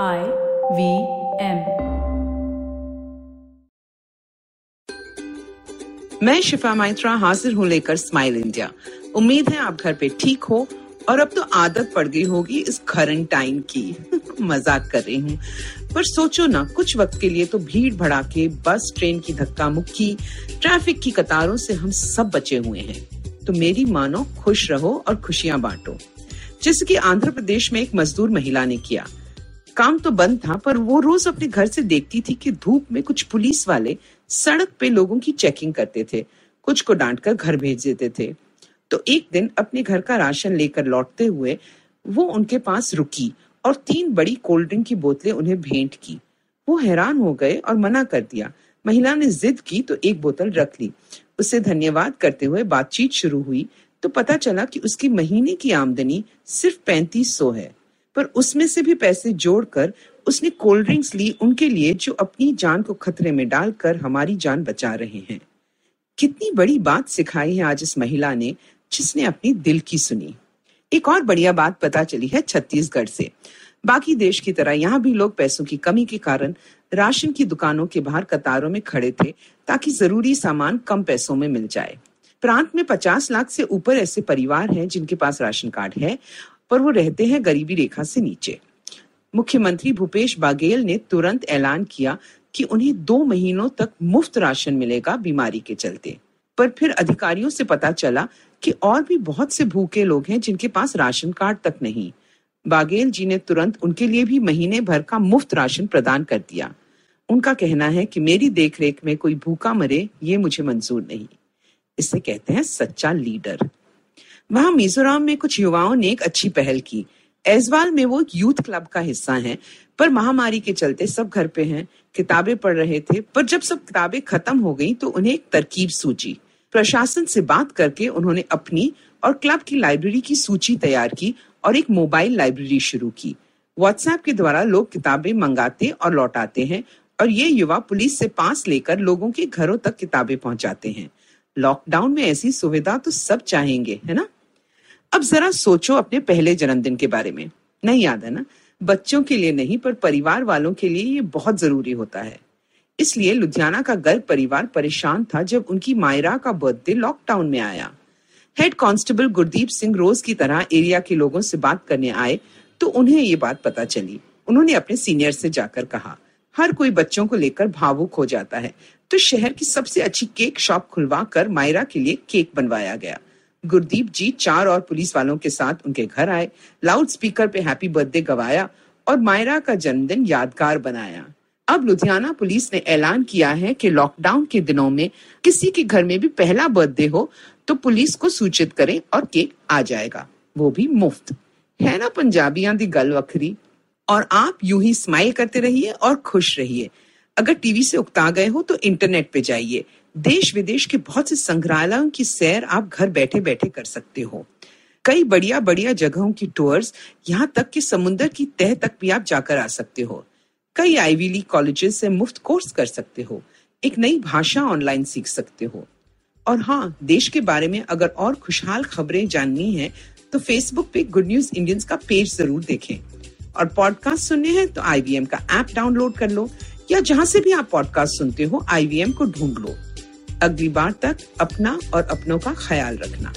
I V M मैं शिफा माइत्रा हाजिर हूँ लेकर स्माइल इंडिया। उम्मीद है आप घर पे ठीक हो और अब तो आदत पड़ गई होगी इस क्वारंटाइन की। मज़ाक कर रही हूँ। पर सोचो ना, कुछ वक्त के लिए तो भीड़ भड़ाके, बस, ट्रेन की धक्का मुक्की ट्रैफ़िक की कतारों से हम सब बचे हुए हैं। तो मेरी मानो, खुश रहो और खुशियाँ बांटो। जैसे कि आंध्र प्रदेश में एक मजदूर महिला ने किया। काम तो बंद था, पर वो रोज अपने घर से देखती थी कि धूप में कुछ पुलिस वाले सड़क पे लोगों की चेकिंग करते थे, कुछ को डांट कर घर भेज देते थे। तो एक दिन अपने घर का राशन लेकर लौटते हुए वो उनके पास रुकी और तीन बड़ी कोल्ड ड्रिंक की बोतलें उन्हें भेंट की। वो हैरान हो गए और मना कर दिया। महिला ने जिद की तो एक बोतल रख ली। उससे धन्यवाद करते हुए बातचीत शुरू हुई। तो पता चला कि उसकी महीने की आमदनी सिर्फ़ पैंतीस सौ है। पर उसमें से भी पैसे जोड़कर उसने कोल्ड ड्रिंक्स ली उनके लिए जो अपनी जान को खतरे में डालकर हमारी जान बचा रहे हैं। कितनी बड़ी बात सिखाई है आज इस महिला ने जिसने अपनी दिल की सुनी। एक और बढ़िया बात पता चली है छत्तीसगढ़ से। बाकी देश की तरह यहाँ भी लोग पैसों की कमी के कारण राशन की दुकानों के बाहर कतारों में खड़े थे ताकि ज़रूरी सामान कम पैसों में मिल जाए। प्रांत में 50 लाख से ऊपर ऐसे परिवार हैं जिनके पास राशन कार्ड है पर वो रहते हैं गरीबी रेखा से नीचे। मुख्यमंत्री भूपेश बाघेल ने तुरंत ऐलान किया कि उन्हें दो महीनों तक मुफ़्त राशन मिलेगा बीमारी के चलते। पर फिर अधिकारियों से पता चला कि और भी बहुत से भूखे लोग हैं जिनके पास राशन कार्ड तक नहीं। बाघेल जी ने तुरंत उनके लिए भी महीने भर का मुफ़्त राशन प्रदान कर दिया। उनका कहना है कि मेरी देखरेख में कोई भूखा मरे ये मुझे मंजूर नहीं। इसे कहते हैं सच्चा लीडर। वहाँ मिजोरम में कुछ युवाओं ने एक अच्छी पहल की। एजवाल में वो एक यूथ क्लब का हिस्सा है, पर महामारी के चलते सब घर पे हैं, किताबें पढ़ रहे थे, पर जब सब किताबें खत्म हो गई तो उन्हें एक तरकीब सूझी प्रशासन से बात करके उन्होंने अपनी और क्लब की लाइब्रेरी की सूची तैयार की और एक मोबाइल लाइब्रेरी शुरू की। व्हाट्सएप के द्वारा लोग किताबें मंगाते और लौटाते हैं और ये युवा पुलिस से पास लेकर लोगों के घरों तक किताबें पहुंचाते हैं। लॉकडाउन में ऐसी सुविधा तो सब चाहेंगे, है ना? अब जरा सोचो अपने पहले जन्मदिन के बारे में। नहीं याद है ना? बच्चों के लिए नहीं, पर परिवार वालों के लिए ये बहुत ज़रूरी होता है। इसलिए लुधियाना का गर्भ परिवार परेशान था जब उनकी मायरा का बर्थडे लॉकडाउन में आया। हेड कांस्टेबल गुरदीप सिंह रोज की तरह एरिया के लोगों से बात करने आए तो उन्हें ये बात पता चली। उन्होंने अपने सीनियर से जाकर कहा, हर कोई बच्चों को लेकर भावुक हो जाता है। तो शहर की सबसे अच्छी केक शॉप खुलवा कर मायरा के लिए केक बनवाया गया। गुरदीप जी चार और पुलिस वालों के साथ उनके घर आए लाउड स्पीकर पे हैप्पी बर्थडे गवाया और मायरा का जन्मदिन यादगार बनाया। अब लुधियाना पुलिस ने ऐलान किया है कि लॉकडाउन के दिनों में किसी के घर में भी पहला बर्थडे हो तो पुलिस को सूचित करें और केक आ जाएगा। वो भी मुफ़्त। है ना पंजाबियाँ दी गल वखरी? और आप यूँ ही स्माइल करते रहिए और खुश रहिए। अगर टीवी से उकता गए हो तो इंटरनेट पे जाइए। देश विदेश के बहुत से संग्रहालयों की सैर आप घर बैठे बैठे कर सकते हो। कई बढ़िया बढ़िया जगहों की टूर्स यहाँ तक कि समुन्द्र की तह तक भी आप जाकर आ सकते हो। कई आईवी लीग कॉलेजेस से मुफ़्त कोर्स कर सकते हो। एक नई भाषा ऑनलाइन सीख सकते हो। और हाँ देश के बारे में अगर और खुशहाल खबरें जाननी है तो फेसबुक पे गुड न्यूज़ इंडियंस का पेज ज़रूर देखें। और पॉडकास्ट सुनने हैं तो आईवीएम का ऐप डाउनलोड कर लो, या जहाँ से भी आप पॉडकास्ट सुनते हो आईवीएम को ढूंढ लो। अगली बार तक अपना और अपनों का ख्याल रखना।